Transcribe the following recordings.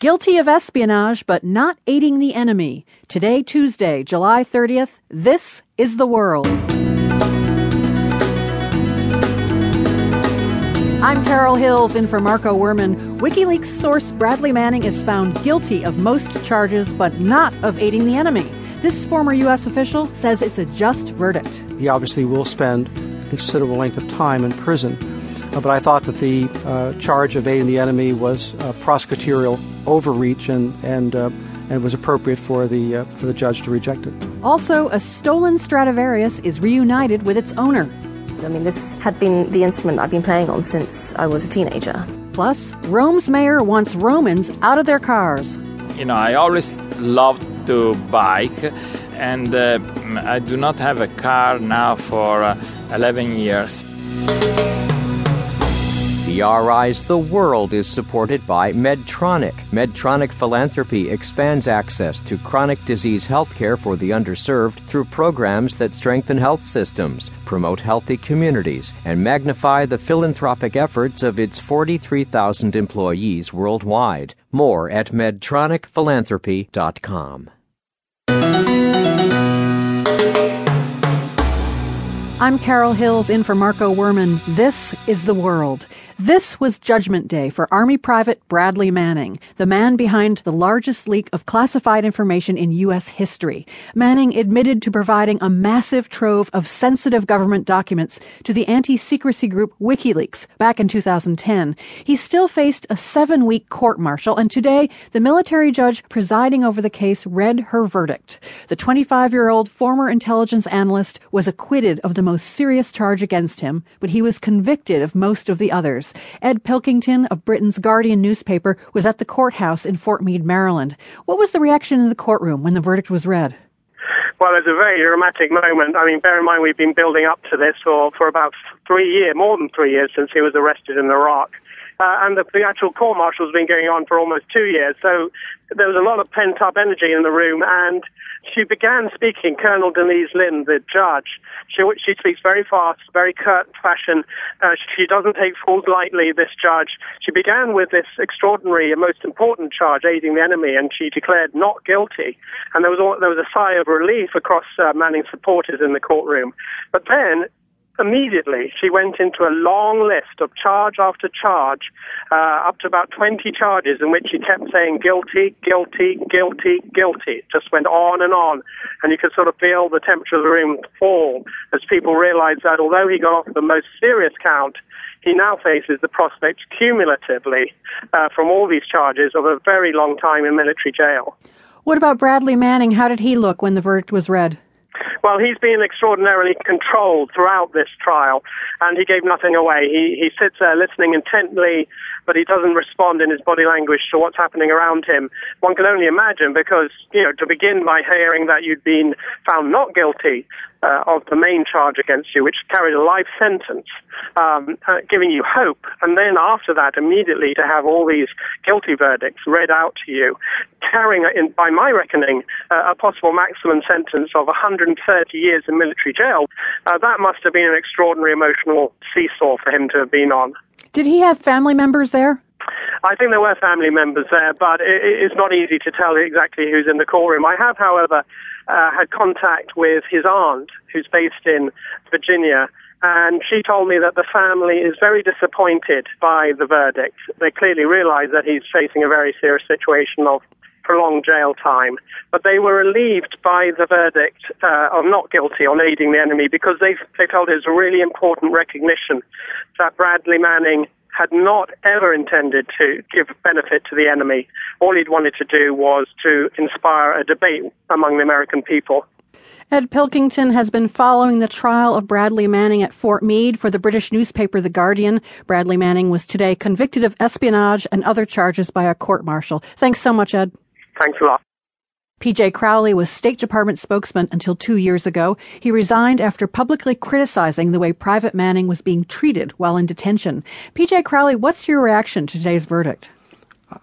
Guilty of espionage, but not aiding the enemy. Today, Tuesday, July 30th, this is the world. I'm Carol Hills in for Marco Werman. WikiLeaks source Bradley Manning is found guilty of most charges, but not of aiding the enemy. This former U.S. official says it's a just verdict. He obviously will spend a considerable length of time in prison, but I thought that the uh, charge of aiding the enemy was uh, prosecutorial overreach and and uh, and was appropriate for the uh, for the judge to reject it. Also, a stolen Stradivarius is reunited with its owner. I mean, this had been the instrument I've been playing on since I was a teenager. Plus, Rome's mayor wants Romans out of their cars. You know, I always loved to bike, and uh, I do not have a car now for uh, 11 years. PRI's The World is supported by Medtronic. Medtronic Philanthropy expands access to chronic disease healthcare for the underserved through programs that strengthen health systems, promote healthy communities, and magnify the philanthropic efforts of its 43,000 employees worldwide. More at medtronicphilanthropy.com. I'm Carol Hills in for Marco Werman. This is The World. This was Judgment Day for Army Private Bradley Manning, the man behind the largest leak of classified information in U.S. history. Manning admitted to providing a massive trove of sensitive government documents to the anti-secrecy group WikiLeaks back in 2010. He still faced a seven-week court martial, and today the military judge presiding over the case read her verdict. The 25-year-old former intelligence analyst was acquitted of the most serious charge against him, but he was convicted of most of the others. Ed Pilkington of Britain's Guardian newspaper was at the courthouse in Fort Meade, Maryland. What was the reaction in the courtroom when the verdict was read? Well, it was a very dramatic moment. I mean, bear in mind we've been building up to this for, for about three years, more than three years since he was arrested in Iraq. Uh, and the, the actual court martial has been going on for almost two years. So there was a lot of pent up energy in the room, and she began speaking, Colonel Denise Lind, the judge. She, she speaks very fast, very curt fashion. Uh, she doesn't take fools lightly, this judge. She began with this extraordinary and most important charge, aiding the enemy, and she declared not guilty. And there was, there was a sigh of relief across uh, Manning's supporters in the courtroom. But then immediately she went into a long list of charge after charge, uh, up to about 20 charges in which she kept saying guilty, guilty, guilty, guilty. Just went on and on. And you could sort of feel the temperature of the room fall as people realized that although he got off the most serious count, he now faces the prospect cumulatively uh, from all these charges of a very long time in military jail. What about Bradley Manning? How did he look when the verdict was read? Well, he's been extraordinarily controlled throughout this trial, and he gave nothing away. He, he sits there listening intently, but he doesn't respond in his body language to what's happening around him. One can only imagine because, you know, to begin by hearing that you'd been found not guilty uh, of the main charge against you, which carried a life sentence, um, uh, giving you hope, and then after that, immediately to have all these guilty verdicts read out to you, carrying, in, by my reckoning, uh, a possible maximum sentence of 130 years in military jail, uh, that must have been an extraordinary emotional seesaw for him to have been on. Did he have family members there? I think there were family members there, but it, it's not easy to tell exactly who's in the courtroom. I have, however, uh, had contact with his aunt, who's based in Virginia, and she told me that the family is very disappointed by the verdict. They clearly realize that he's facing a very serious situation of prolonged jail time, but they were relieved by the verdict uh, of not guilty on aiding the enemy because they they felt it was a really important recognition that Bradley Manning had not ever intended to give benefit to the enemy. All he'd wanted to do was to inspire a debate among the American people. Ed Pilkington has been following the trial of Bradley Manning at Fort Meade for the British newspaper The Guardian. Bradley Manning was today convicted of espionage and other charges by a court martial. Thanks so much, Ed. Thanks a lot. PJ Crowley was State Department spokesman until two years ago. He resigned after publicly criticizing the way Private Manning was being treated while in detention. PJ Crowley, what's your reaction to today's verdict?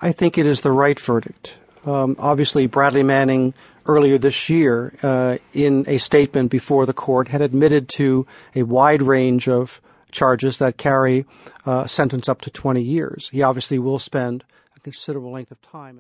I think it is the right verdict. Um, obviously, Bradley Manning earlier this year, uh, in a statement before the court, had admitted to a wide range of charges that carry uh, a sentence up to 20 years. He obviously will spend a considerable length of time.